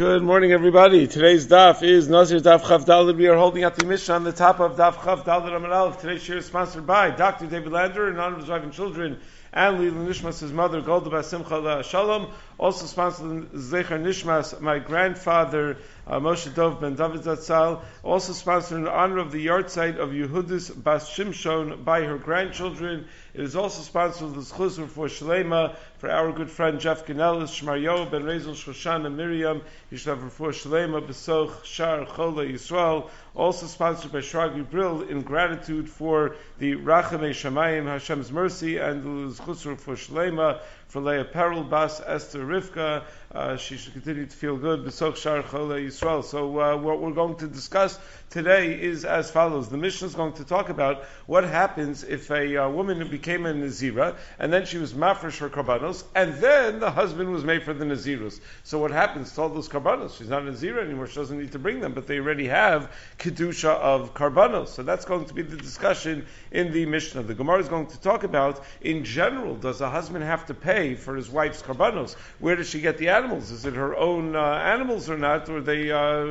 Good morning, everybody. Today's daf is Nazir Daf Chav. We are holding out the Mishnah on the top of Daf Chav Aleph. Today's share is sponsored by Dr. David Lander in honor of his wife and children, and Lila Nishmas, his mother, Golda Basimcha Shalom. Also sponsored Zecher Nishmas, my grandfather, uh, Moshe Dov ben David Zatzal. Also sponsored in honor of the yahrzeit of Yehudis Bas Shimshon by her grandchildren. It is also sponsored with Chuzur for Shalema for our good friend Jeff Ganelis, Shmaryo ben Rezel Shoshana Miriam, Yishlav for Shalema Besoch Shar Chola Yisrael. Also sponsored by Shragi Brill in gratitude for the Rachamei Shamayim Hashem's mercy and the Chuzur for Shalema for Leah Peril Bas Esther Rivka. Uh, she should continue to feel good. So uh, what we're going to discuss today is as follows. The Mishnah is going to talk about what happens if a uh, woman became a Nazira and then she was mafresh for karbanos and then the husband was made for the Nazirus. So what happens to all those karbanos? She's not a Nazira anymore. She doesn't need to bring them, but they already have kedusha of karbanos. So that's going to be the discussion in the Mishnah. The Gemara is going to talk about in general, does a husband have to pay for his wife's karbanos? Where does she get the animals? Is it her own uh, animals or not? Or they uh,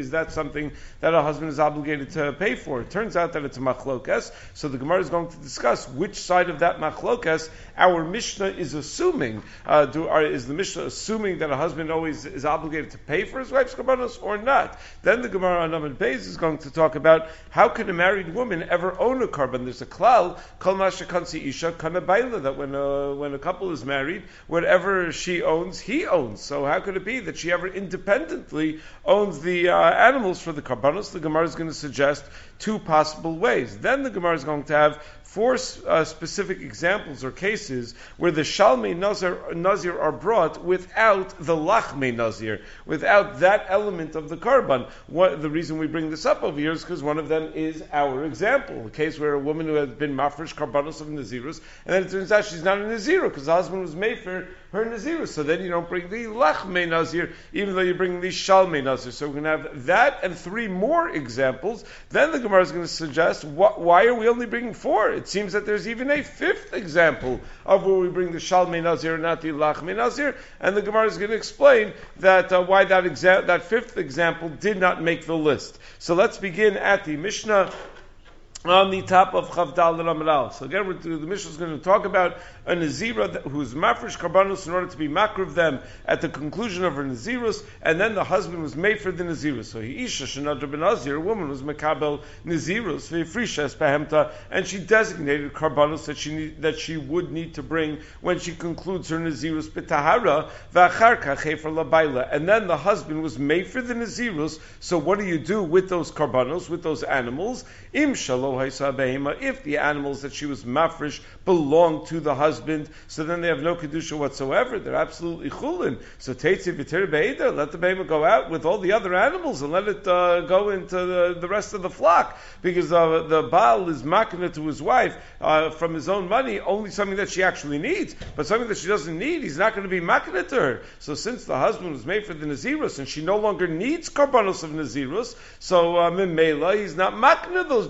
is that something that a husband is obligated to pay for? It turns out that it's a machlokas. So the Gemara is going to discuss which side of that machlokas our Mishnah is assuming. Uh, do, are, is the Mishnah assuming that a husband always is obligated to pay for his wife's karbanos or not? Then the Gemara on Amid Beis is going to talk about how can a married woman ever own a karban? There's a klal kol kansi isha kana that when a, when a couple is married, whatever she owns, he owns. So how could it be that she ever independently owns the uh, animals for the karbanos? The Gemara is going to suggest two possible ways. Then the Gemara is going to have four uh, specific examples or cases where the Shalmei Nazir, Nazir are brought without the Lachmei Nazir, without that element of the Karban. What, the reason we bring this up over here is because one of them is our example, a case where a woman who has been mafresh Karbanos of Nazirus, and then it turns out she's not a Nazir because the husband was made for her Nazirus. So then you don't bring the Lachmei Nazir, even though you bring the Shalmei Nazir. So we're going to have that and three more examples. Then the Gemara is going to suggest, what, why are we only bringing four? It seems that there's even a fifth example of where we bring the Shalmei Nazir and not the Nazir, and the Gemara is going to explain that uh, why that exa- that fifth example did not make the list. So let's begin at the Mishnah on the top of Chavdal Ramal. So again, the Mishnah is going to talk about a Nazira who's mafresh karbanos in order to be makriv them at the conclusion of her Nazirus, and then the husband was made for the Nazirus. So he Isha Shenadra Ben Nazir, a woman was Makabel Nazirus, Vifrisha Espahemta, and she designated karbanos that she need, that she would need to bring when she concludes her Nazirus B'tahara, V'acharka Chefer Labaila. And then the husband was made for the Nazirus, so what do you do with those karbanos, with those animals? Im Shalom if the animals that she was mafresh belong to the husband, so then they have no kedusha whatsoever. They're absolutely chulin. So teitzi v'tir be'eder, let the behema go out with all the other animals and let it uh, go into the, the, rest of the flock, because uh, the baal is makna to his wife uh, from his own money only something that she actually needs, but something that she doesn't need, he's not going to be makna to her. So since the husband was made for the nazirus and she no longer needs karbanos of nazirus, so uh, mimela he's not makna those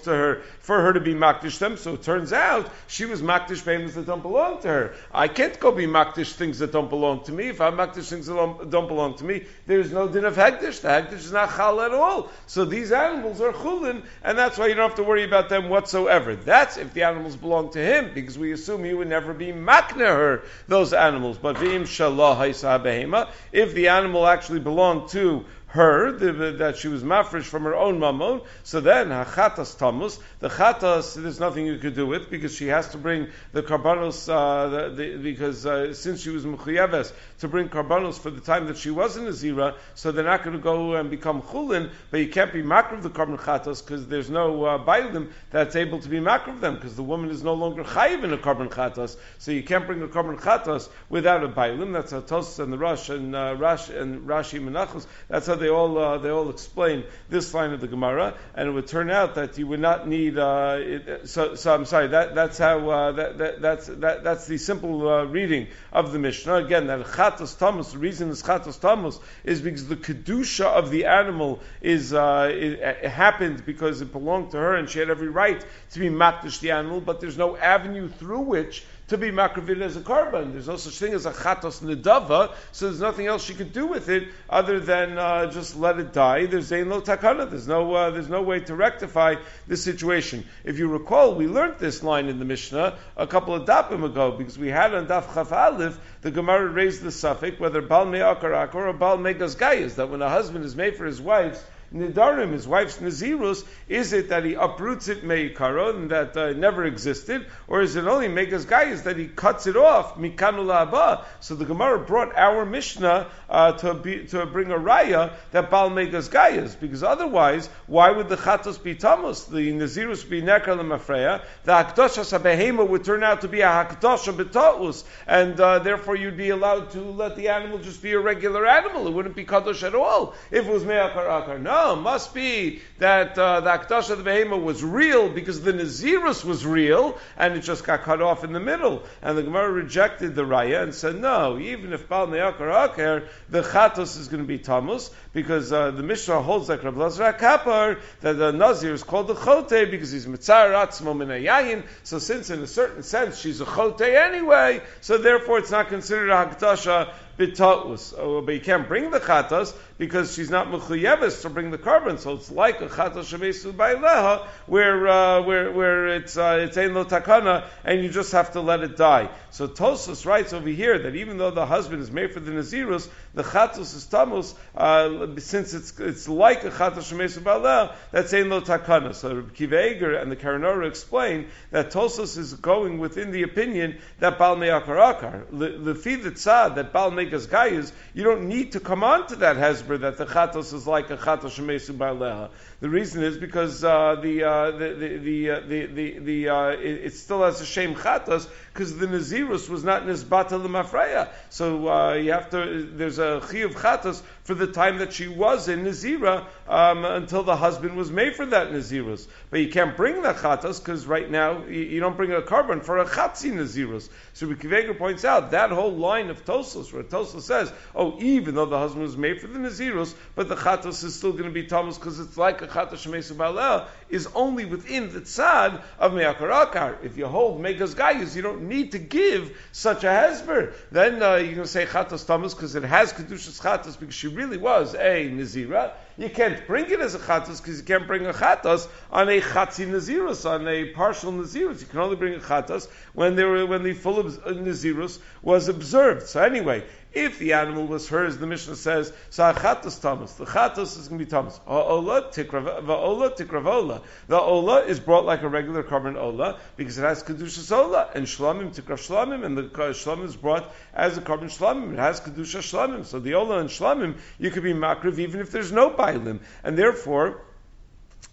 to her for her to be makdish them. So it turns out she was makdish payments that don't belong to her. I can't go be makdish things that don't belong to me. If I'm makdish things that don't, don't belong to me, there's no din of hegdish. The hegdish is not chal at all. So these animals are chulin, and that's why you don't have to worry about them whatsoever. That's if the animals belong to him, because we assume he would never be makna her those animals. But v'im shalah if the animal actually belonged to her the, that she was mafresh from her own mammon. So then hachatas tamus, the chatas there's nothing you could do with because she has to bring the karbanos uh, the, the, because uh, since she was mechuyeves to bring karbanos for the time that she was in Azira, so they're not going to go and become chulin, but you can't be makriv the karban chatas because there's no uh, that's able to be makriv them because the woman is no longer chayiv in a karban chatas, so you can't bring a karban chatas without a bailim. That's a tos and the Rosh and uh, Rash and Rashi Menachos. That's how they all uh, they all explain this line of the Gemara, and it would turn out that you would not need. Uh, it, so, so I'm sorry. That that's how uh, that, that that's that, that's the simple uh, reading of the Mishnah. Again, that chatos tamus. The reason is chatos tamus is because the kedusha of the animal is uh, it, it, happened because it belonged to her, and she had every right to be makdish the animal. But there's no avenue through which to be makravit as a karban. There's no such thing as a chatos nedava, so there's nothing else she could do with it other than uh, just let it die. There's ein lo takana. There's no uh, there's no way to rectify this situation. If you recall, we learned this line in the Mishnah a couple of dapim ago because we had on daf chaf aleph the Gemara raised the suffix whether bal me'akar or bal megas gayas that when a husband is made for his wife's Nidarim, his wife's Nazirus, is it that he uproots it meikara and that uh, never existed, or is it only Megas Gaius that he cuts it off mikanula abba? So the Gemara brought our Mishnah uh, to be, to bring a raya that Bal Megas Gaius, because otherwise, why would the Chatos be Tamus, the Nazirus be Nekar Lemafreya? The Hakdosha Sabehema would turn out to be a Hakdosha Betaus, and uh, therefore you'd be allowed to let the animal just be a regular animal. It wouldn't be Kadosh at all if it was Me'akar Akar. No, no, must be that uh, the Akdash of the Behema was real because the Nazirus was real and it just got cut off in the middle. And the Gemara rejected the Raya and said, no, even if Bal Me'akar Akar, the Chatos is going to be Tamus because uh, the Mishnah holds like Rav Lazar Kapar that the Nazir is called the Chote because he's Mitzar Atzmo Yayin. So since in a certain sense she's a Chote anyway, so therefore it's not considered a Hakdasha bitaus. Oh, but you can't bring the chatas because she's not mechuyeves to bring the karban. So it's like a chatas shemesu baileha, where uh, where where it's uh, it's ein lo takana, and you just have to let it die. So Tosus writes over here that even though the husband is made for the nazirus, the chatos is tamus, uh, since it's it's like a chatas shemesu baileha, that's ein lo takana. So Akiva Eiger and the Keren Orah explain that Tosus is going within the opinion that bal me'akarakar, the feed that that bal Megas Gayas, you don't need to come on to that Hezber that the Chatos is like a Chatos Shemesu Ba'aleha. The reason is because uh, the, uh, the, the, the, uh, the, the, uh, it, it, still has a shame Chatos because the Nazirus was not Nisbata Lemafreya. So uh, you have to, there's a Chi of Chatos for the time that she was in Nazira um, until the husband was made for that Nazirus. But you can't bring the Chatos because right now you, you, don't bring a karban for a Chatzi Nazirus. So R' Akiva Eiger points out that whole line of Tosos where Tosos says, oh, even though the husband was made for the Nazirus, but the Chatos is still going to be Tamus because it's like a Chatos Shemesu Balel, is only within the tzad of Me'akarakar. If you hold Megas Gayus, you don't need to give such a Hezber. Then uh, you can say Chatos Tamus because it has Kedushas Chatos because she really was a Nazira. You can't bring it as a chatos because you can't bring a chatos on a chatzi nazirus, on a partial nazirus. You can only bring a chatos when they were when the full nazirus was observed. So anyway, if the animal was hers, the Mishnah says, so chatos tamas. The chatos is going to be tamas. Ola tikravola tikravola. The ola is brought like a regular karban ola because it has kedushas ola and shlamim tikrav shlamim, and the shlamim is brought as a karban shlamim. It has kedusha shlamim. So the ola and shlamim you could be makriv even if there's no bailim, and therefore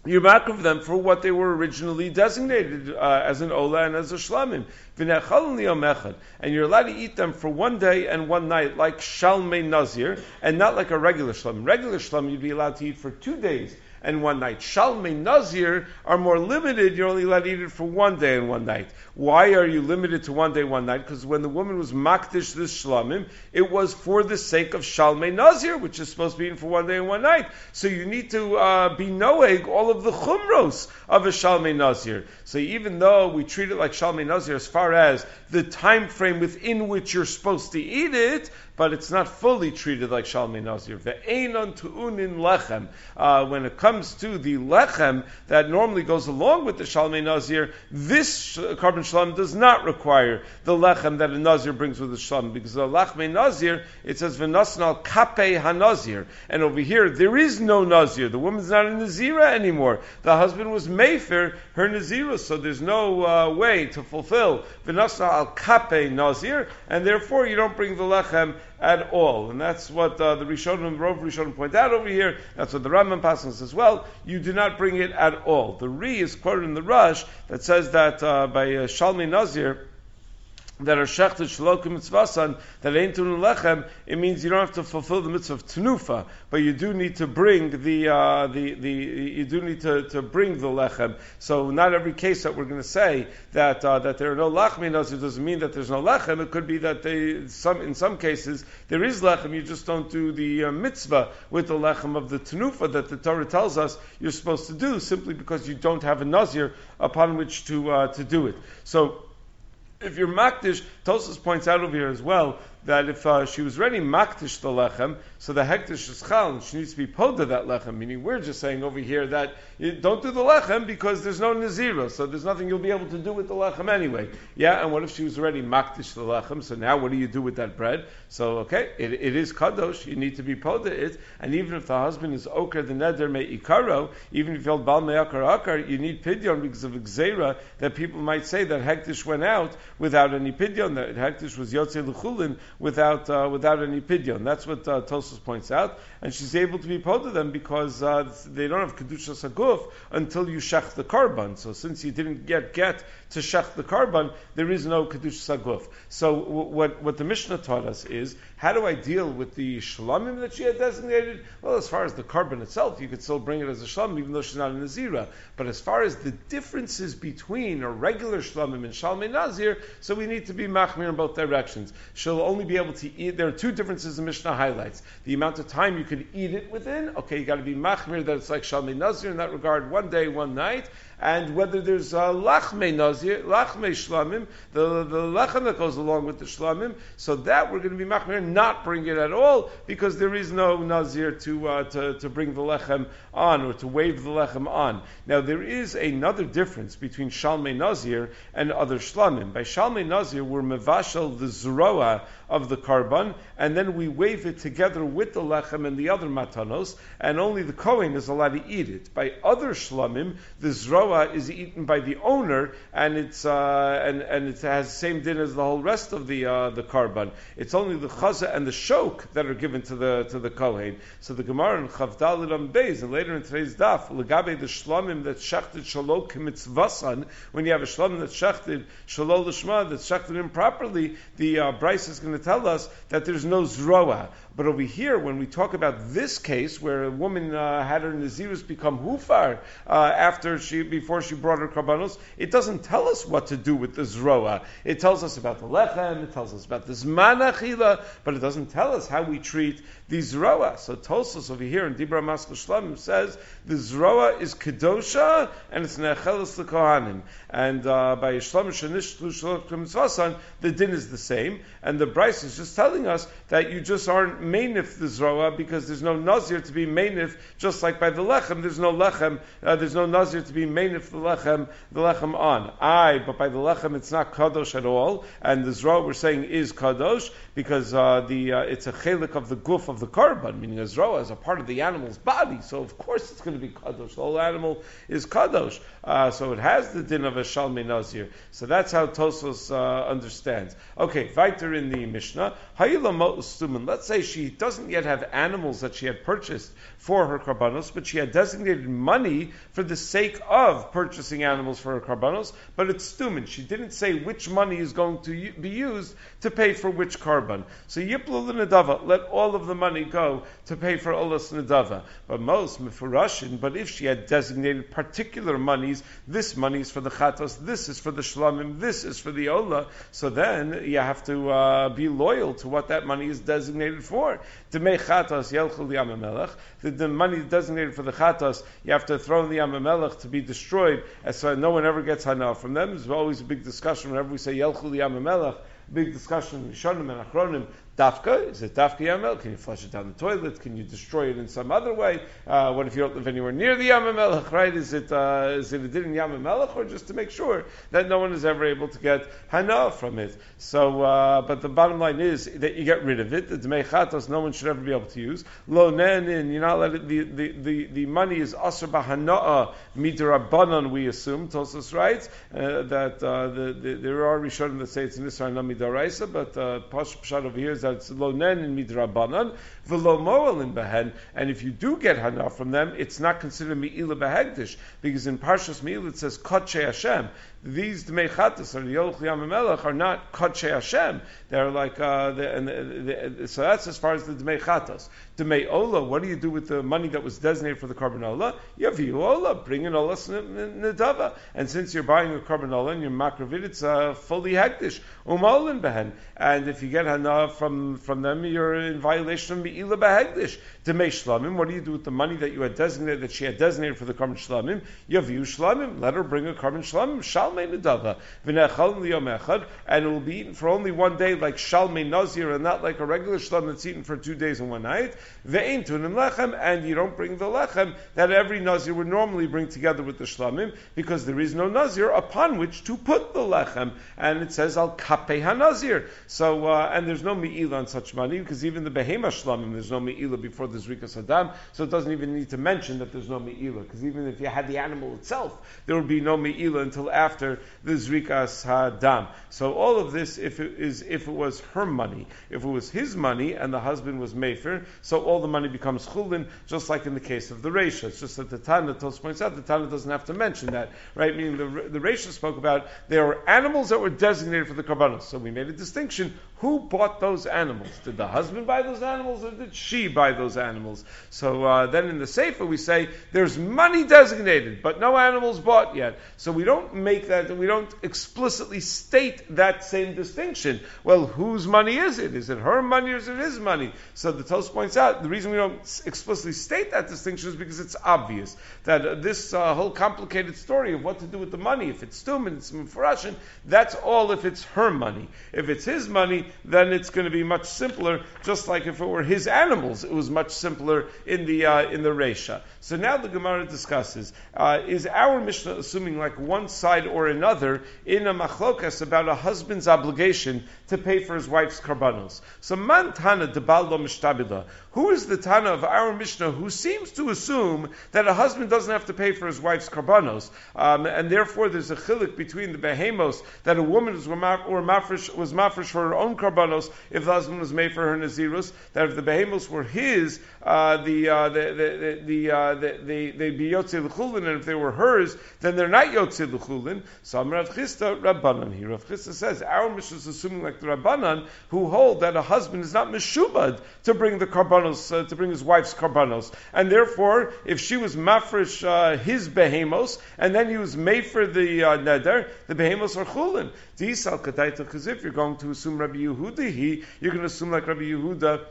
you of them for what they were originally designated uh, as an ola and as a shlamim. And you're allowed to eat them for one day and one night, like shalmei nazir, and not like a regular shlamim. Regular shlamim you'd be allowed to eat for two days and one night. Shalmei Nazir are more limited. You're only allowed to eat it for one day and one night. Why are you limited to one day, one night? Because when the woman was makdish this shlamim, it was for the sake of Shalmei Nazir, which is supposed to be eaten for one day and one night. So you need to uh, be noeg all of the chumros of a Shalmei Nazir. So even though we treat it like Shalmei Nazir as far as the time frame within which you're supposed to eat it, but it's not fully treated like Shalmei Nazir. Ve'enon tu'unin lechem. Uh, when it comes to the lechem that normally goes along with the Shalmei Nazir, this karban shalom does not require the lechem that a Nazir brings with the shalom, because the lachme Nazir, it says v'nasnal kape hanazir. And over here, there is no Nazir. The woman's not a Nazira anymore. The husband was Mayfair, her Nazira, so there's no uh, way to fulfill v'nasnal al kape Nazir, and therefore you don't bring the lechem at all. And that's what uh, the Rishonim, Rov Rishonim point out over here. That's what the Rambam passes as well. You do not bring it at all. The Re is quoted in the Rosh that says that uh, by uh, Shalmi Nazir, that are shechted shlokim mitzvasan that ain't tunun lechem, it means you don't have to fulfill the mitzvah of tenufa, but you do need to bring the uh, the the you do need to, to bring the lechem. So not every case that we're going to say that uh, that there are no lachminos, it doesn't mean that there's no lechem. It could be that they some in some cases there is lechem, you just don't do the uh, mitzvah with the lechem of the tenufa that the Torah tells us you're supposed to do simply because you don't have a nazir upon which to uh, to do it. So if you're makdish, Tosus points out over here as well that if uh, she was ready makdish the lechem, so the hektish is chal, and she needs to be poda that lechem. Meaning, we're just saying over here that you don't do the lechem because there's no nazira, so there's nothing you'll be able to do with the lechem anyway. Yeah, and what if she was already makdish the lechem? So now, what do you do with that bread? So okay, it, it is kadosh. You need to be poda it, and even if the husband is oker the neder me ikaro, even if you hold bal me'akar akar, you need pidyon because of xera that people might say that hektish went out without any pidyon. That hektish was yotze lechulin without uh, without any pidyon. That's what uh, points out, and she's able to be to them because uh, they don't have kedusha saguf until you shech the karban. So since you didn't get get to shech the karban, there is no kedusha saguf. So w- what what the Mishnah taught us is how do I deal with the shlamim that she had designated? Well, as far as the karban itself, you could still bring it as a shlamim even though she's not a nazira. But as far as the differences between a regular shlamim and shalmei nazir, so we need to be machmir in both directions. She'll only be able to eat. There are two differences the Mishnah highlights: the amount of time you could eat it within. Okay, you got to be machmir that it's like shalmei nazir in that regard, one day, one night, and whether there's a lachme nazir, lachme shlamim, the the that goes along with the shlamim. So that we're going to be machmir, not bring it at all because there is no nazir to uh, to to bring the lechem on or to wave the lechem on. Now there is another difference between shalmei nazir and other shlamim. By shalmei nazir, we're mevashel the zroa of the karban, and then we wave it together with the lechem and the other matanos, and only the kohen is allowed to eat it. By other shlamim, the zroa is eaten by the owner, and it's uh, and and it has the same din as the whole rest of the uh, the karban. It's only the chaza and the shok that are given to the to the kohen. So the Gemara in Chavdal Beis, and later in today's daf, legabe the shlamim that shechted shalok mitzvasan, when you have a shlamim that's shechted shalol lishma that's shechted improperly, the uh, Braisa is going to tell us that there's no zroa. But over here, when we talk about this case where a woman uh, had her nazirus become hufar uh, after she before she brought her karbanos, it doesn't tell us what to do with the zroa. It tells us about the lechem, it tells us about the zmanachila, but it doesn't tell us how we treat the zroa. So Tosos over here in Dibra Maskal Shlamim says the zroa is kedosha and it's nechelis kohanim. And uh, by Shlam Shanishtu Shalom the din is the same. And the Braisa is just telling us that you just aren't mainif the zroa because there's no nazir to be mainif, just like by the lechem, there's no lechem, uh, there's no nazir to be mainif the lechem, the lechem on. Aye, but by the lechem it's not kadosh at all, and the zroa we're saying is kadosh because uh, the uh, it's a chelik of the guf of the karban, meaning a zroa is a part of the animal's body, so of course it's going to be kadosh. The whole animal is kadosh, uh, so it has the din of a shalmi nazir. So that's how Tosos uh, understands. Okay, weiter in the Mishnah, Let's say she doesn't yet have animals that she had purchased for her karbanos, but she had designated money for the sake of purchasing animals for her karbanos, but it's stumin. She didn't say which money is going to be used to pay for which karban. So yiplu nadava, let all of the money go to pay for olas nadava. But most mifurashin, but if she had designated particular monies, this money is for the chatos, this is for the shlamim, this is for the ola, so then you have to uh, be loyal to what that money is designated for. The, the money designated for the chatos, you have to throw in the yamamelech to be destroyed, and so no one ever gets hana from them. There's always a big discussion whenever we say yelchul yamamelech big discussion Rishonim and Achronim Dafka, is it Dafka Yamel? Can you flush it down the toilet? Can you destroy it in some other way? Uh, what if you don't live anywhere near the Yamamelech, right? Is it, uh, is it a din in Yamamelech or just to make sure that no one is ever able to get Hana from it? So, uh, but the bottom line is that you get rid of it. The Dmei Chatos, no one should ever be able to use. Lo Nenin, you're not letting, the, the, the, the money is Asr Bahana'a Midrabanan, we assume, Tosos writes, uh, that uh, the, the, there are Rishonim that say it's Israel, not but uh, Pash Pshat over here is that it's lonen in midrabanan, v'lo moel in behen, and if you do get hana from them, it's not considered mi'ila behegdish, because in Parshas Me'il it says koche Hashem. These Dmei or the Yolch Yamamelech are not koche Hashem. They're like, uh, the, and the, the, so that's as far as the Dmei Chatas. Demei Ola, what do you do with the money that was designated for the karban Ola? Yaviu Ola, bring an Ola Nedava. And since you're buying a carbon Ola and you're makravit, it's uh, fully hektish. Umalin behen. And if you get hana from, from them, you're in violation of Me'ila behegdish. Demei Shlamim, what do you do with the money that you had designated, that she had designated for the karban Shlamim? Yaviu Shlamim, let her bring a karban Shlamim. Shalmei Nedava. V'nechal liyom echad. And it will be eaten for only one day like Shalmei Nazir and not like a regular Shlam that's eaten for two days and one night. Ve'ein tunim lechem, and you don't bring the lechem that every Nazir would normally bring together with the shlamim, because there is no Nazir upon which to put the lechem. And it says, al kape ha-Nazir. So, uh, and there's no me'ila on such money, because even the behema shlamim, there's no me'ila before the so it doesn't even need to mention that there's no me'ila, because even if you had the animal itself, there would be no me'ila until after the zrika sadam. So all of this, if it is, if it was her money, if it was his money, and the husband was mefer, so all the money becomes chulin, just like in the case of the Reisha. It's just that the Tana Tos points out the Tana doesn't have to mention that, right? Meaning the, the spoke about there were animals that were designated for the karbanos. So we made a distinction. Who bought those animals? Did the husband buy those animals or did she buy those animals? So uh, then in the Sefer we say there's money designated, but no animals bought yet. So we don't make that, we don't explicitly state that same distinction. Well, whose money is it? Is it her money or is it his money? So the Tos points out the reason we don't explicitly state that distinction is because it's obvious that uh, this uh, whole complicated story of what to do with the money, if it's stum and it's mufrashin, that's all if it's her money. If it's his money, then it's going to be much simpler. Just like if it were his animals, it was much simpler in the uh, in the resha. So now the Gemara discusses: uh, Is our Mishnah assuming like one side or another in a machlokas about a husband's obligation to pay for his wife's karbanos? So man tana debal lo mishtabila. Who is the Tana of our Mishnah who seems to assume that a husband doesn't have to pay for his wife's karbanos, um, and therefore there's a chilik between the behemos that a woman was, mafresh, was mafresh for her own karbanos if the husband was made for her nazirus, that if the behemos were his, uh, the, uh, the, the, the, uh, the, the, they'd be yotze l'chulin, and if they were hers, then they're not yotze l'chulin. So Rav Chisda Rabbanan here. Rav Chisda says our Mishnah is assuming like the Rabbanan who hold that a husband is not mishubad to bring the karbanos uh, to bring his wife's karbanos. And therefore, if she was mafresh uh, his behemos, and then he was made for the uh, neder, the behemos are chulin. If you're going to assume Rabbi Yehuda, he, you're going to assume like Rabbi Yehuda,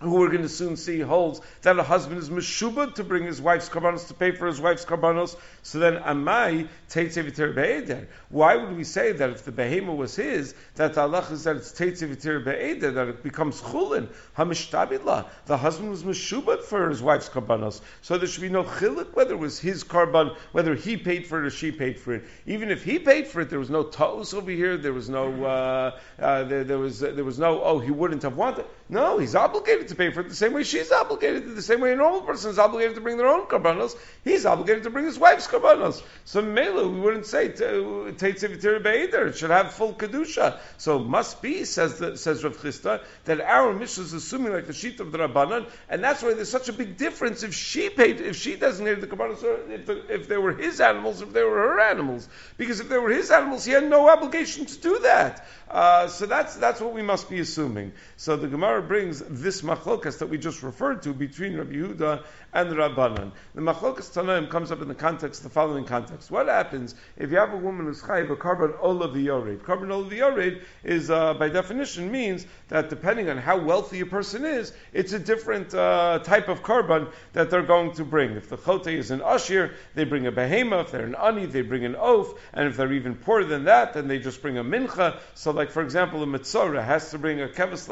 who we're going to soon see holds that a husband is meshubad to bring his wife's karbanos to pay for his wife's karbanos. So then, amai Why would we say that if the behema was his, that the Allah is that it's teitzevitir be'eder, that it becomes chulin hamishtabidla? The husband was meshubad for his wife's karbanos, so there should be no chilik whether it was his karban, whether he paid for it or she paid for it. Even if he paid for it, there was no taos over here. There was no uh, uh, there, there, was uh, there was no oh he wouldn't have wanted. No, he's obligated to pay for it the same way she's obligated, the same way a normal person is obligated to bring their own karbanos, he's obligated to bring his wife's karbanos. So Mela, we wouldn't say Teitzivitiri Be'eder, it should have full Kedusha. So must be, says the, says Rav Chisda, that our Mishnah is assuming like the sheet of the Rabbanan, and that's why there's such a big difference if she paid, if she designated the or if, the, if they were his animals, if they were her animals. Because if they were his animals, he had no obligation to do that. Uh, so that's that's what we must be assuming. So the Gemara brings this machlokas that we just referred to between Rabbi Yehuda and the Rabbanan. The machlokas Tanaim comes up in the context, the following context. What happens if you have a woman who's chayiv a karban ola v'yored? Karban ola v'yored is, uh, by definition, means that depending on how wealthy a person is, it's a different uh, type of karban that they're going to bring. If the chote is an ashir, they bring a behema. If they're an ani, they bring an oaf. And if they're even poorer than that, then they just bring a mincha. So like for example, a mitzora has to bring a keves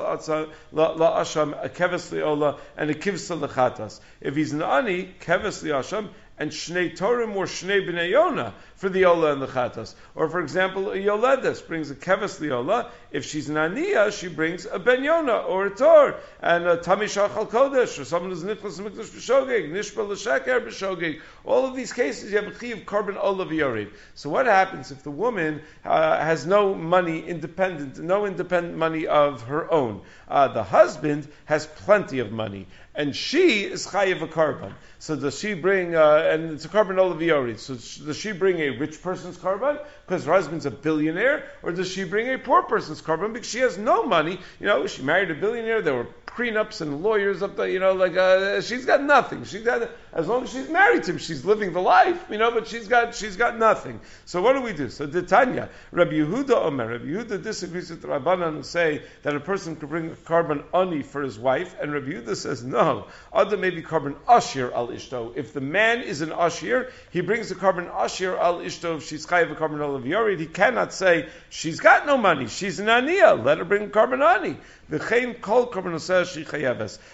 la'asham, a keves li'ola, and a kivsa lechatas. If he's an ani, keves li'asham, and Shnei Torim or Shnei Bnei Yona for the Ola and the Chatas. Or, for example, a Yoledes brings a Keves Liola. If she's an Aniya, she brings a Benyona or a Tor. And a Tamishach Al Kodesh, or someone who's Niflas Mikdash B'Shogeg, Nishba L'Sheker B'Shogeg. All of these cases, you have a Chi of karban Ola V'Yorid. So what happens if the woman uh, has no money independent, no independent money of her own? Uh, the husband has plenty of money and she is chayiv a karban. So does she bring, uh, and it's a karban olaviori. So does she bring a rich person's karban because her husband's a billionaire, or does she bring a poor person's karban because she has no money? You know, she married a billionaire. They were prenups and lawyers up there, you know, like uh, she's got nothing. She's got as long as she's married to him, she's living the life, you know, but she's got she's got nothing. So what do we do? So Tanya, Rabbi Yehuda Omer, Rabbi Yehuda disagrees with Rabbanan and say that a person could bring a korban ani for his wife, and Rabbi Yehuda says no. Other may be korban ashir al ishto. If the man is an ashir, he brings a karban ashir al ishto. If she's chayiv a korban al he cannot say she's got no money. She's an aniyah. Let her bring korban ani. V'chein kol korban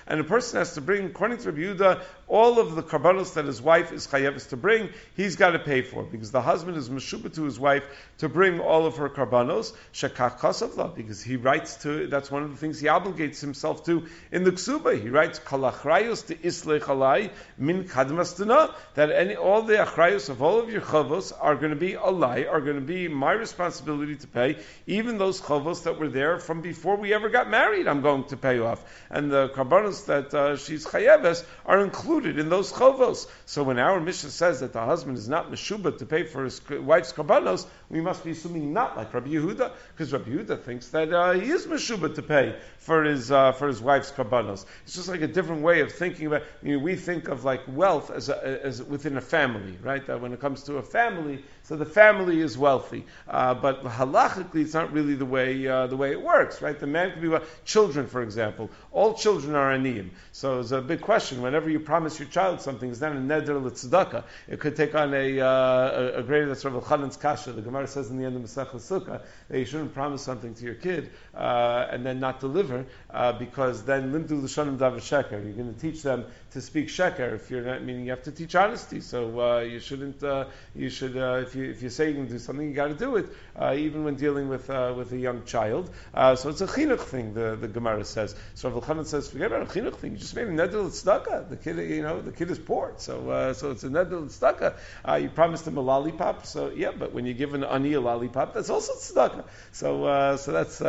And a person has to bring, according to Rabbi Yehuda, all of the karbanos that his wife is chayeves to bring, he's got to pay for because the husband is meshuba to his wife to bring all of her karbanos shekach kasavla because he writes to that's one of the things he obligates himself to in the ksuba. He writes kalachrayos to islech alai min kadmastana that any all the achrayos of all of your chavos are going to be alai are going to be my responsibility to pay even those chavos that were there from before we ever got married. I'm going to pay off and the karbanos that uh, she's chayeves are included included in those chovos. So when our Mishnah says that the husband is not meshuba to pay for his wife's karbanos, we must be assuming not like Rabbi Yehuda, because Rabbi Yehuda thinks that uh, he is meshuba to pay for his uh, for his wife's karbanos. It's just like a different way of thinking about. You know, we think of like wealth as a, as within a family, right? That when it comes to a family, so the family is wealthy, uh, but halachically, it's not really the way uh, the way it works, right? The man can be well, children, for example. All children are aniyim. So it's a big question. Whenever you promise your child something, it's not a neder l'tzedakah. It could take on a uh, a, a greater that's Rav Chanan's kasha. The Gemara says in the end of Masech Sukkah that you shouldn't promise something to your kid uh, and then not deliver uh, because then limdu l'shanim davar sheker. You're going to teach them to speak sheker. If you're not, meaning you have to teach honesty. So uh, you shouldn't. Uh, you should. Uh, if you if you say you can do something, you got to do it, uh, even when dealing with uh, with a young child. Uh, so it's a chinuch thing. The, the Gemara says. So Rav Chanan says, forget about a chinuch thing. You just made a nedel tzedakah. The kid, you know, the kid is poor. So so it's a nedel tzedakah. you promised him a lollipop. So yeah, but when you give an ani a lollipop, that's also tzedakah. So so that's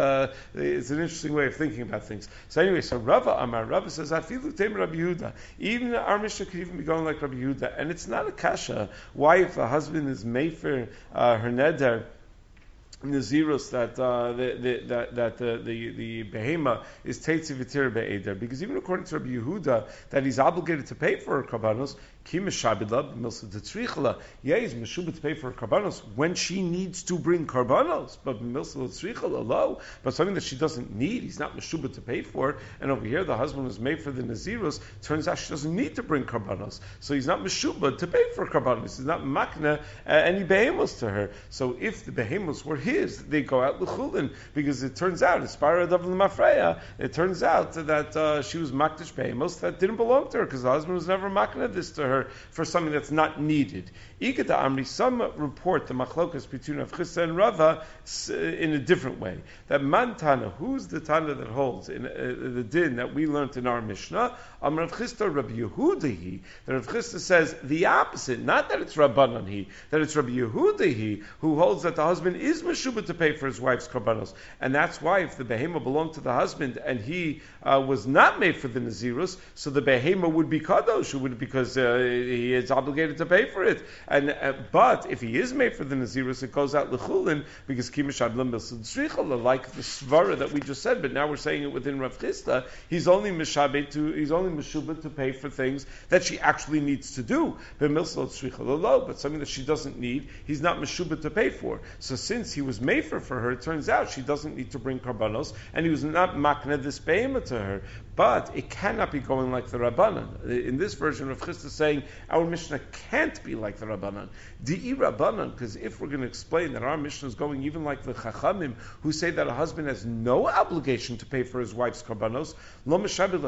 it's an interesting way of thinking about things. So anyway, so Rava Amar Rava says, feel Rabbi Yehuda. Even our Mishnah could even be going like Rabbi Yehuda, and it's not a kasha. Why, if the husband is mefer uh, her neder, Nazirus that uh, the, that, that the, the, behema is teitzivitir be'eder. Because even according to Rabbi Yehuda, that he's obligated to pay for her karbanos, pay for karbanos when she needs to bring karbanos, but low, but something that she doesn't need, he's not meshubah to pay for. And over here, the husband was made for the naziros. Turns out she doesn't need to bring karbanos, so he's not meshubah to pay for karbanos. He's not makna uh, any behemos to her. So if the behemos were his, they go out lechulin because it turns out, inspired of the it turns out that uh, she was makdish behemos that didn't belong to her because the husband was never makna this to her her for something that's not needed. Ikata Amri, some report the machlokas between Rav Chisda and Rava in a different way. That Mantana, who's the Tana that holds in uh, the din that we learned in our Mishnah? Am Rav Chisda Rabbi Yehuda That Rav Chisda says the opposite, not that it's Rabbanan he, that it's Rabbi Yehuda who holds that the husband is Meshuba to pay for his wife's karbanos. And that's why if the behema belonged to the husband and he uh, was not made for the Nazirus, so the behema would be Kadosh, would because uh, he is obligated to pay for it. And uh, but if he is made for the nazirus, it goes out lechulin because kimishad lim like the svara that we just said. But now we're saying it within Rav Chisda. He's only mishabed to he's only mishubah to pay for things that she actually needs to do. But but something that she doesn't need, he's not mishubah to pay for. So since he was made for her, it turns out she doesn't need to bring karbanos, and he was not makna this to her. But it cannot be going like the Rabbanan. In this version of Chisda saying our Mishnah can't be like the Rabbanan. Di'i Rabbanan, because if we're going to explain that our Mishnah is going even like the Chachamim, who say that a husband has no obligation to pay for his wife's karbanos, lo meshabit.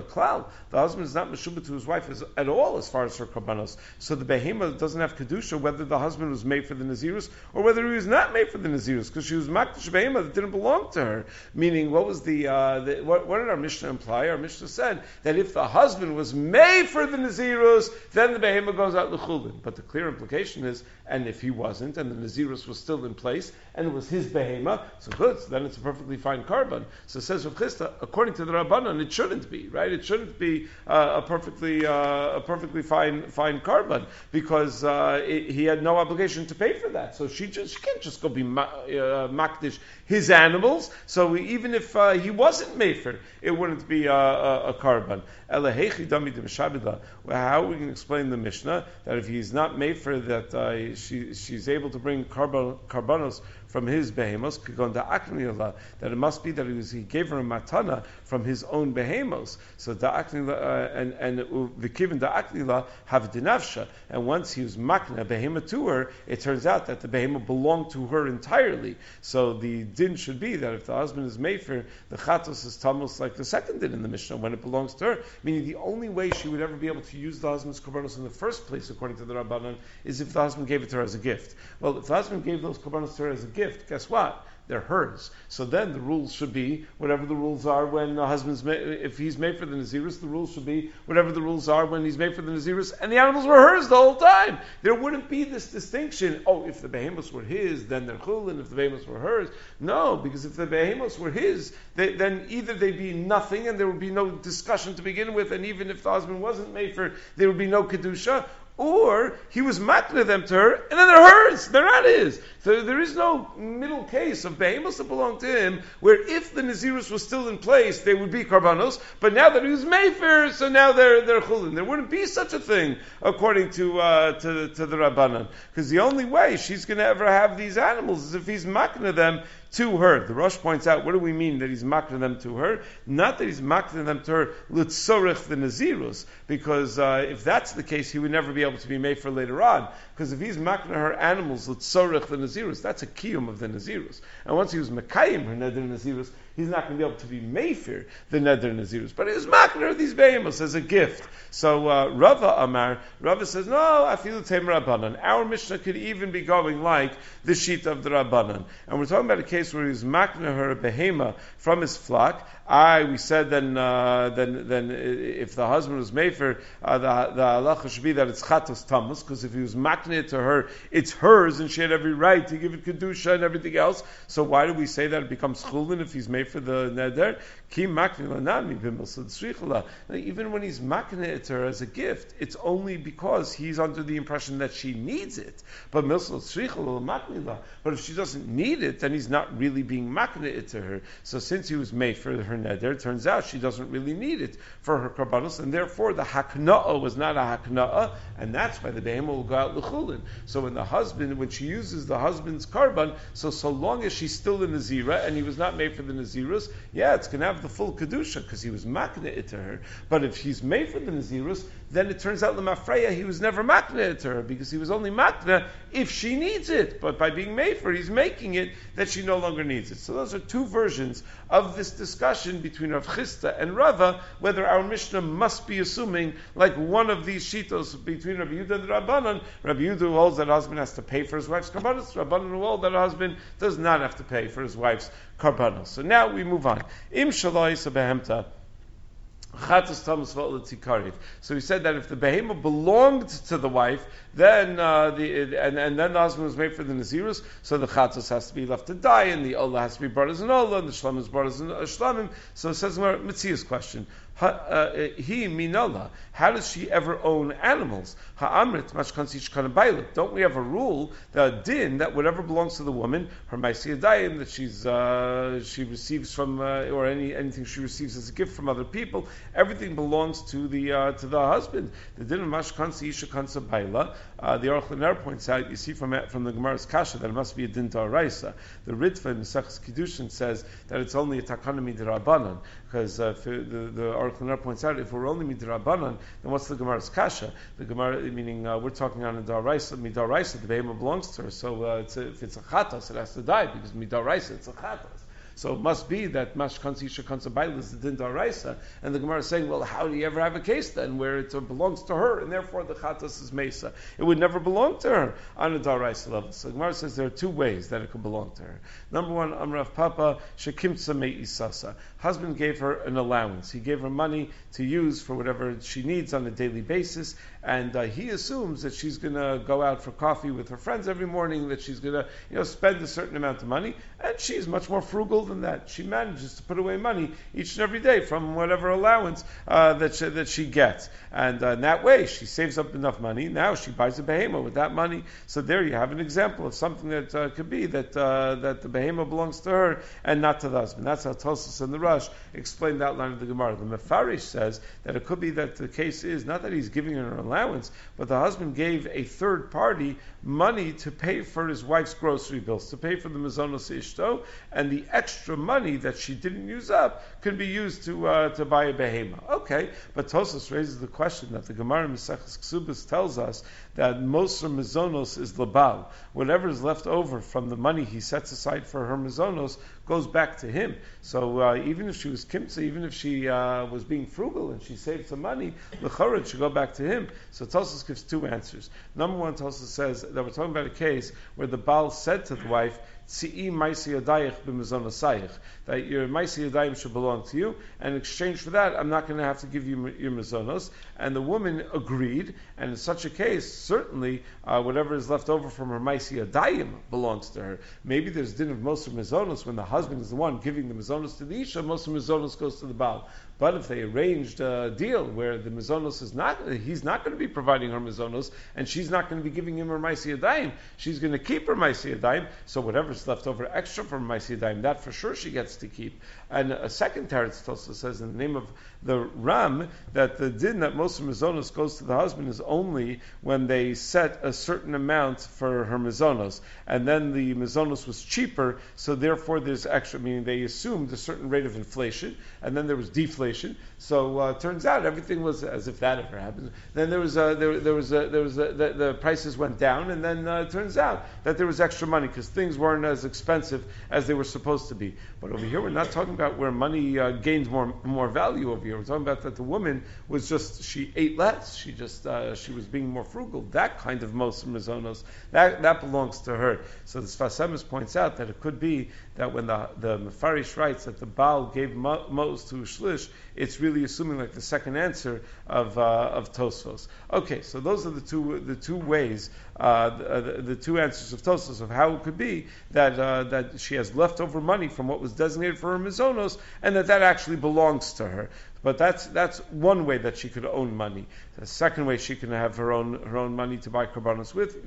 The husband is not meshubah to his wife at all as far as her karbanos. So the behema doesn't have kedusha whether the husband was made for the nazirus or whether he was not made for the nazirus, because she was makdish behema that didn't belong to her. Meaning, what was the, uh, the what, what, did our Mishnah imply? Our Mishnah said that if the husband was made for the nazirus, then the behema goes out lechulin. But the clear implication is and if he wasn't, and the Nazirus was still in place, and it was his behema, so good, so then it's a perfectly fine karban. So says Rav Chisda, according to the Rabbanon, it shouldn't be, right? It shouldn't be uh, a perfectly uh, a perfectly fine fine korban because uh, it, he had no obligation to pay for that. So she just she can't just go be ma- uh, makdish his animals. So even if uh, he wasn't made for, it wouldn't be a, a, karban. How we can explain the Mishnah that if he's not made for that, uh, she, she's able to bring karban, karbanos from his behemos, that it must be that he, was, he gave her a matana from his own behemos. So da'aknila, uh, and, and da'aknila have dinavsha. And once he was makna behema to her, it turns out that the behema belonged to her entirely. So the din should be that if the husband is made for, the chatos is almost like the second din in the Mishnah, when it belongs to her. Meaning the only way she would ever be able to use the husband's korbanos in the first place, according to the Rabbanan, is if the husband gave it to her as a gift. Well, if the husband gave those korbanos to her as a gift, guess what? They're hers. So then the rules should be whatever the rules are when the husband's made, if he's made for the Nazirus, the rules should be whatever the rules are when he's made for the Nazirus, and the animals were hers the whole time. There wouldn't be this distinction. Oh, if the behemoths were his, then they're chulin. If the behemoths were hers, no, because if the behemoths were his, they, then either they'd be nothing and there would be no discussion to begin with, and even if the husband wasn't made for, there would be no kedusha, or he was matna them to her, and then they're hers, they're not his. So there is no middle case of behemoths that belong to him, where if the Nazirus was still in place, they would be karbanos, but now that he was Mayfair, so now they're, they're chulin. There wouldn't be such a thing, according to, uh, to, to the Rabbanan. Because the only way she's going to ever have these animals is if he's makna them to her. The Rosh points out, what do we mean that he's makna them to her? Not that he's makna them to her litzorich the Nazirus, because uh, if that's the case, he would never be able to be made for later on. Because if he's makna her animals litzorich the Nazirus, that's a kiyum of the Nazirus. And once he was mekayim her neder Nazirus, he's not going to be able to be Mayfair, the Neder Nazirus. But he's makner these behemoths as a gift. So uh, Rava Amar, Rava says, no, I feel the Rabbanan. Our Mishnah could even be going like the sheet of the Rabbanan. And we're talking about a case where he's makner her behema from his flock. I, we said then, uh, then, then if the husband was Mayfair, uh, the, the halacha should be that it's chatos tamus, because if he was makner to her, it's hers, and she had every right to give it kedusha and everything else. So why do we say that it becomes chulin if he's made for the neder. Even when he's makne it her as a gift, it's only because he's under the impression that she needs it. But but if she doesn't need it, then he's not really being makne it to her. So since he was made for her neder, it turns out she doesn't really need it for her karbanos, and therefore the hakna'a was not a hakna'a, and that's why the behemoth will go out l'chulin. So when the husband, when she uses the husband's karban, so so long as she's still in the zira and he was not made for the nazirus, yeah, it's going to have the full kedusha because he was makna it to her. But if he's made for the nazirus, then it turns out the mafreya he was never makna it to her because he was only makna if she needs it. But by being made for, he's making it that she no longer needs it. So those are two versions of this discussion between Rav Chisda and Rava, whether our Mishnah must be assuming like one of these shitos between Rabbi Yudah and Rabbanan. Rabbi Yudah holds that husband has to pay for his wife's karbanos. Rabbanan holds that husband does not have to pay for his wife's karbanos. So now we move on. Im behemta. So he said that if the behemoth belonged to the wife, then uh, the and, and then the husband was made for the nazirus, so the chatzos has to be left to die, and the olah has to be brought as an olah, and the shlamim is brought as an shlamim. So it says Mitzias question. Uh, he minala. How does she ever own animals? Ha'amrit Don't we have a rule, the din, that whatever belongs to the woman, her ma'asiyadayim, that she's uh, she receives from uh, or any anything she receives as a gift from other people, everything belongs to the uh, to the husband. The din of mashkansi ishakansa. Uh, the Aruch points out, you see from from the Gemara's kasha that it must be a din to The Ritva in Mesachs Kiddushin says that it's only a takanami derabanan because uh, the the Aruch points out if we're only midrabanan, then what's the Gemara's kasha? The Gemara meaning uh, we're talking on a daraisa midaraisa, the behemoth belongs to her. So uh, it's a, if it's a chatas, it has to die because midaraisa it's a chatas. So it must be that mashkansi shakansa bail is the din daraisa, and the Gemara is saying, well, how do you ever have a case then where it belongs to her, and therefore the chatas is mesa? It would never belong to her on a daraisa level. So the Gemara says there are two ways that it could belong to her. Number one, Amrav Papa shekimtsa isasa. Husband gave her an allowance. He gave her money to use for whatever she needs on a daily basis, and uh, he assumes that she's going to go out for coffee with her friends every morning, that she's going to, you know, spend a certain amount of money, and she's much more frugal than that. She manages to put away money each and every day from whatever allowance uh, that she, that she gets, and uh, in that way she saves up enough money. Now she buys a behemoth with that money. So there you have an example of something that uh, could be that uh, that the behemoth belongs to her and not to the husband. That's how Tosfos and the Rosh explained that line of the Gemara. The Mefarish says that it could be that the case is not that he's giving her an allowance, but the husband gave a third party money to pay for his wife's grocery bills, to pay for the mazonos ishto, and the extra money that she didn't use up can be used to uh, to buy a behema. Okay, but Tosfos raises the question that the Gemara Maseches Ksubas tells us that Moser Mizonos is Labal. Whatever is left over from the money he sets aside for her Mizonos goes back to him. So uh, even if she was kimsa, even if she uh, was being frugal and she saved some money, the chorad should go back to him. So Tosus gives two answers. Number one, Tosus says that we're talking about a case where the Baal said to the wife. That your maisi yadayim should belong to you, and in exchange for that, I'm not going to have to give you your mezonos. And the woman agreed, and in such a case, certainly uh, whatever is left over from her maisi yadayim belongs to her. Maybe there's din of most of mezonos when the husband is the one giving the mezonos to the isha, most of mezonos goes to the baal. But if they arranged a deal where the mizonos is not, he's not going to be providing her mizonos, and she's not going to be giving him her maisi she's going to keep her maisi. So whatever's left over extra from maisi that for sure she gets to keep. And a second teretz Tosa says in the name of the Ram that the din that most of mizonos goes to the husband is only when they set a certain amount for her mizonos, and then the mizonos was cheaper, so therefore there's extra. Meaning they assumed a certain rate of inflation, and then there was deflation. So uh, turns out everything was as if that ever happened. Then there was a, there, there was a, there was a, the, the, prices went down, and then uh, it turns out that there was extra money because things weren't as expensive as they were supposed to be. But over here, we're not talking about where money uh, gains more more value. Over here, we're talking about that the woman was just she ate less. She just uh, she was being more frugal. That kind of most mizonos that that belongs to her. So the Sfas points out that it could be that when the the Mefarish writes that the Baal gave mo- most to Shlish, it's really assuming like the second answer of uh, of Tosfos. Okay, so those are the two the two ways, uh, the, the, two answers of Tosfos of how it could be that uh, that she has leftover money from what was designated for her mizonos, and that that actually belongs to her. But that's that's one way that she could own money. The second way she can have her own her own money to buy korbanos with,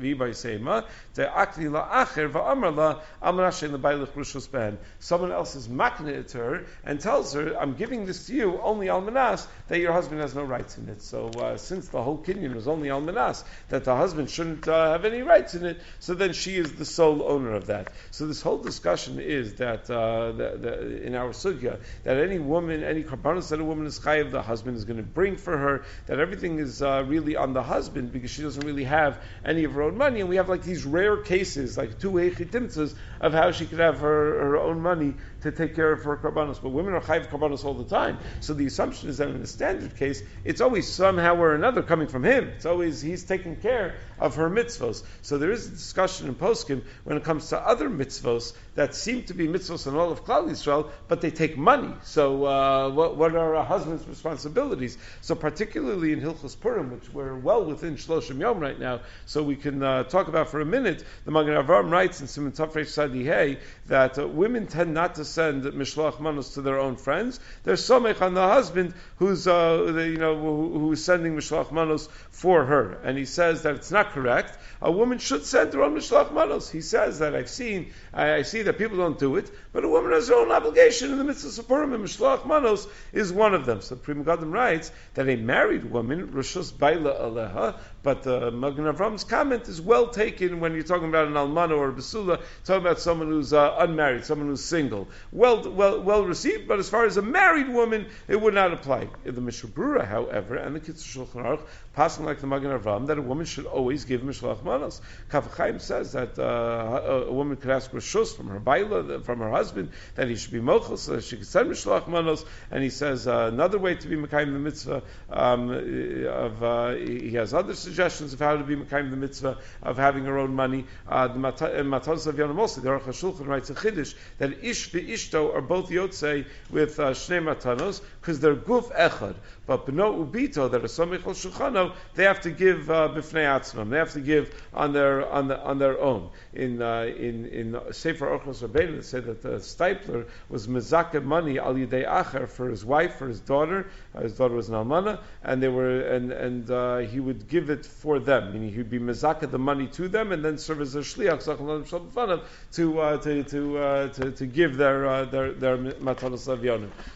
Someone else is makna it to her and tells her, "I'm giving this to you only almanas that your husband has no rights in it." So uh, since the whole kinyan was only almanas, that the husband shouldn't uh, have any rights in it, so then she is the sole owner of that. So this whole discussion is that, uh, the, the, in our sugya that any woman, any korbanos that a woman is chayiv, the husband is going to bring for her. That everything is uh, really on the husband because she doesn't really have any of her own money. And we have like these rare cases, like two heichitimtzas, of how she could have her, her own money to take care of her karbanos. But women are chayiv karbanos all the time. So the assumption is that in a standard case, it's always somehow or another coming from him. It's always he's taking care of her mitzvos. So there is a discussion in poskim when it comes to other mitzvos that seem to be mitzvos in all of Klal Yisrael, but they take money. So uh, what, what, are a husband's responsibilities? So particularly in Hilchos Purim, which we're well within Shloshim Yom right now, so we can uh, talk about for a minute. The Magen Avraham writes in Simon Tafresh Sadihei that uh, women tend not to send mishloach manos to their own friends. They're somech on the husband who's uh, you know who, who's sending mishloach manos for her, and he says that it's not correct. A woman should send her own mishloach manos. He says that I've seen, I, I, see that people don't do it, but a woman has her own obligation in the midst of Purim, and mishloach manos is one of them. So Pri Megadim writes that a married woman, rishus baila aleha, but uh, Magen Avram's comment is well taken when you're talking about an almana or a basula, talking about someone who's uh, unmarried, someone who's single. Well, well, well received, but as far as a married woman, it would not apply. The Mishnah Brura, however, and the Kitzur Shulchan Aruch, passing like the Magen Avram, that a woman should always give Mishloach Manos. Kaf says that uh, a woman could ask Rishus from her baila, from her husband, that he should be mochel, so that she could send Mishloach Manos, and he says uh, another way to be Mekayim the mitzvah, um, of, uh, he has other suggestions of how to be Mekayim the mitzvah of having her own money. Uh, the Matos of Yonam also, the Aruch HaShulchan writes a Chiddush, that Ish ve'ishto are both yotze with uh, shnei matanos because they're guf echad. But beno ubito that are somich al shulchano, they have to give uh, b'fnei atzmam. They have to give on their on the, on their own. In uh, in in Sefer Orchos Rabbeinu, they say that the Steipler was mezakeh money al yidei acher for his wife, for his daughter. Uh, his daughter was an almana, and they were and and uh, he would give it for them. Meaning he would be mezakeh the money to them, and then serve as a shliach to uh, to to, uh, to to give their uh, their their matanos.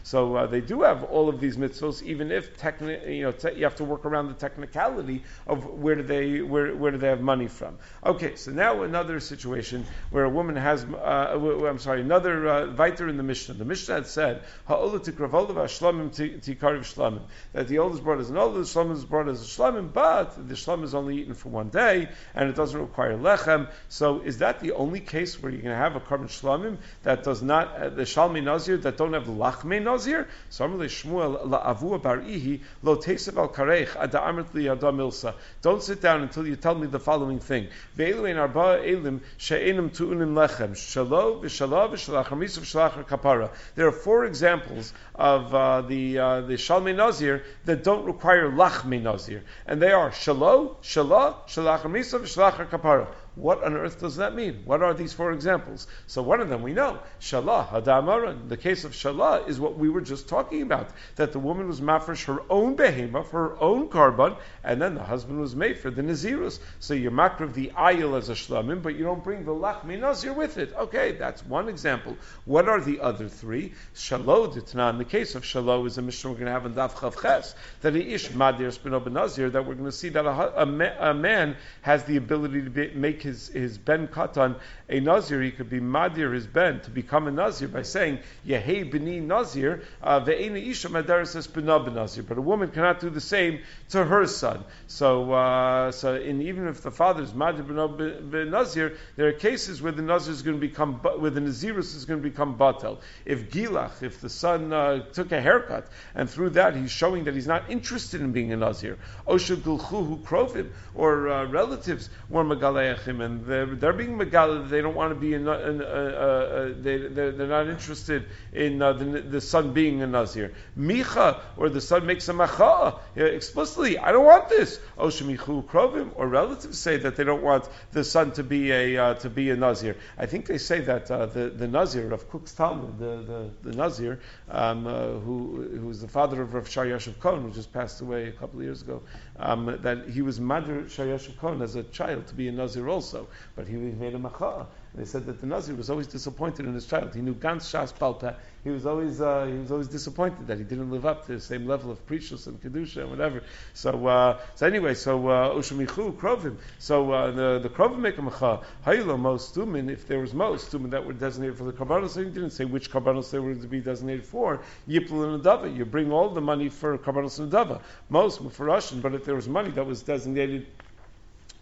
So uh, they do have all of these mitzvos, even if techni- you know, te- you have to work around the technicality of where do they where, where do they have money from. Okay, so now another situation where a woman has, uh, I'm sorry, another uh, viter in the Mishnah. The Mishnah had said that the oldest brought as an oldest, the shlamim is brought as a shlamim, but the shlamim is only eaten for one day and it doesn't require lechem. So is that the only case where you're going to have a karban shlamim that does not uh, the shalmi nazir that don't have lachme nazir? So Shmuel la'avu bar lo tesev al karech ad Don't sit down until you tell me the following thing. There are four examples of uh, the uh, the nazir that don't require lachmei nazir, and they are shalo, shalah, shalach harmis v'shalach kapara. What on earth does that mean? What are these four examples? So one of them we know, Shalah, Hadamara. The case of Shalah is what we were just talking about, that the woman was mafresh her own behema for her own karban, and then the husband was made for the Nazirus. So you're of the ayil as a shlamim, but you don't bring the lachmi nazir with it. Okay, that's one example. What are the other three? Shalot, In the case of Shalot is a mission we're going to have in Daf Chav Ches, that a ish madir spinob nazir, that we're going to see that a, a, a man has the ability to be, make his, his ben katan a nazir, he could be madir his ben to become a nazir by saying yehei b'ni nazir uh, ve'ena isha madaris nazir. But a woman cannot do the same to her son. So, uh, so in, even if the father is madir b'na nazir, there are cases where the nazir is going to become where the nazirus is going to become batel. If gilach, if the son uh, took a haircut and through that he's showing that he's not interested in being a nazir, osha gulchuhu krovim or uh, relatives were megaleachim and they're, they're being megal, they don't want to be in, in uh, uh, they, they're, they're, not interested in uh, the, the, son being a Nazir. Micha, or the son makes a macha, explicitly, I don't want this. Oshemichu krovim, or relatives say that they don't want the son to be a, uh, to be a Nazir. I think they say that uh, the, the Nazir of Kook's talmid, the, the, the Nazir, um, uh, who, who was the father of Rav She'ar Yashuv Cohen, who just passed away a couple of years ago, um, that he was Madr She'ar Yashuv as a child to be a Nazir also, but he made a macha. They said that the Nazir was always disappointed in his child. He knew Gans Shas Palta. He was always uh, he was always disappointed that he didn't live up to the same level of precious and kedusha and whatever. So uh, so anyway, so uh, Ushamichu Krovim. So uh, the the Krovim make a macha. Haylo most stumin. If there was most stumin that were designated for the karbanos, he didn't say which karbanos they were to be designated for. Yipul and Adava. You bring all the money for karbanos and Adava. Most for Russian, but if there was money that was designated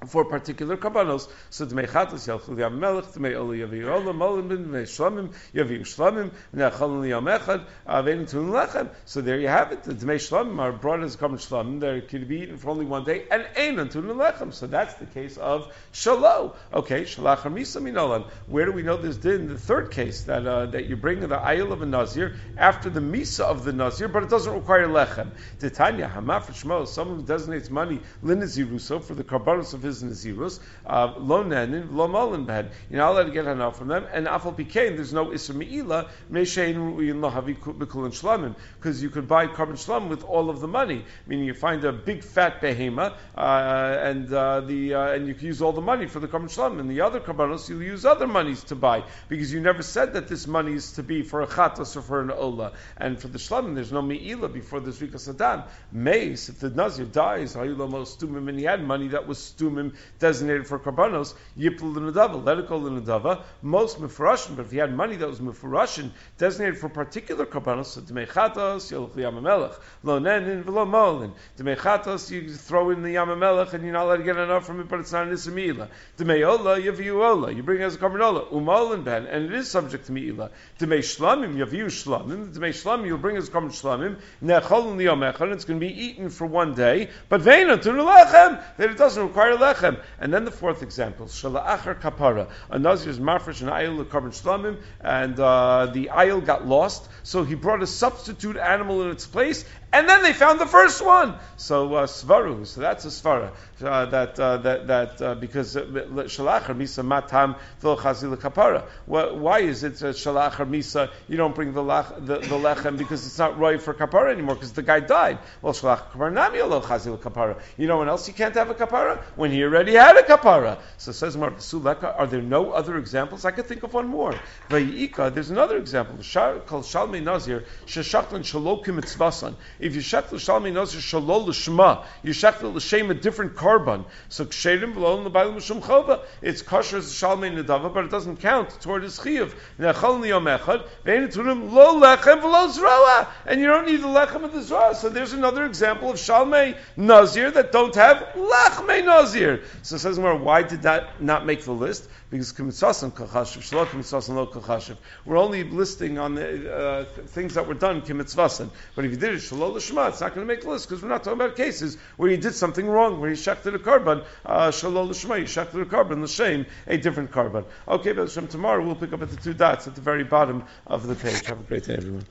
for particular karbanos. So Dmei Chatas Yalchu Yam Melech, Dmei Oli Yavi Olam, Ben Dmei Shlamim, Yavi Shlamim, Nechal Yam Echad, Avein Tun Lechem. So there you have it. The Dmei Shlamim are brought as common Shlamim. They could be eaten for only one day, and Ein Tun Lechem. So that's the case of Shalo. Okay, Shalach Hamisa Minolan. Where do we know this din? The third case that uh, that you bring the ayil of a Nazir after the Misa of the Nazir, but it doesn't require Lechem. Titanya Hamafresh Shmo, someone who designates money Linaziruso for the karbanos of his his nazirus, uh, lo nenin, lo molin bed. You're not allowed to get enough from them, and afal pikein, there's no isra meila, meishein ru'in lo bekulin shlamim, because you could buy karban shlam with all of the money, meaning you find a big fat behema, uh, and uh, the uh, and you can use all the money for the karban shlam, and the other karbanos you'll use other monies to buy, because you never said that this money is to be for a chatos or for an ola, and for the shlamim there's no meila before this rika sadan. Mace, if the nazir dies, and he had money that was stumim designated for karbanos, yipul l'nadava, let it go l'nadava. Most mefurashin, but if he had money that was mefurashin, designated for particular karbanos, so demechatos, yolch yamamelech, lo nenin molin. Demechatos, you throw in the yamamelech and you're not allowed to get enough from it, but it's not an isamila. Demeola, yaviu ola, you bring it as a karbanola, umalin ben, and it is subject to mi'ila. Demei shlamim, yaviu shlamim, demei shlamim, you'll bring as karban shlamim, nechol l'yomechon, it's going to be eaten for one day, but veina to lechem, that it doesn't require lechem lechem. And then the fourth example, shalachar kapara. A nazir is marfresh and ayil karban shlamim, and uh, the ayil got lost, so he brought a substitute animal in its place, and then they found the first one. So uh, svaru, so that's a svara uh, that uh, that that uh, because uh, shalachar misa matam v'lo chazil kapara. Why is it shalachar misa? You don't bring the, lach, the, the lechem because it's not right for kapara anymore because the guy died. Well, shalachar kapara nami kapara. You know when else you can't have a kapara when he already had a kapara. So says Mar Are there no other examples? I could think of one more. Vayika. There's another example. Called shalmei nazir sheshachlan shalokim mitzvasan. If you shechtel shalmi nazir shalol l'shma, you shechtel l'shem a different karban. So ksherim v'lo l'bayim l'shum chova. It's kosher as shalmi nedava, but it doesn't count toward his chiyuv. Nechal niyom echad, ve'en lo lechem zroa. And you don't need the lechem of the zroa. So there's another example of shalmei nazir that don't have lechmei nazir. So it says more, why did that not make the list? Because kimitzasam kachashiv, shalom lo kachashiv. We're only listing on the uh, things that were done kimitzvasan. But if you did it shalom it's not going to make the list because we're not talking about cases where you did something wrong, where you shechted a karban, uh, shalom l'shma, you shechted a karban, l'shem, a different karban. Okay, but from tomorrow we'll pick up at the two dots at the very bottom of the page. Have a great day, everyone.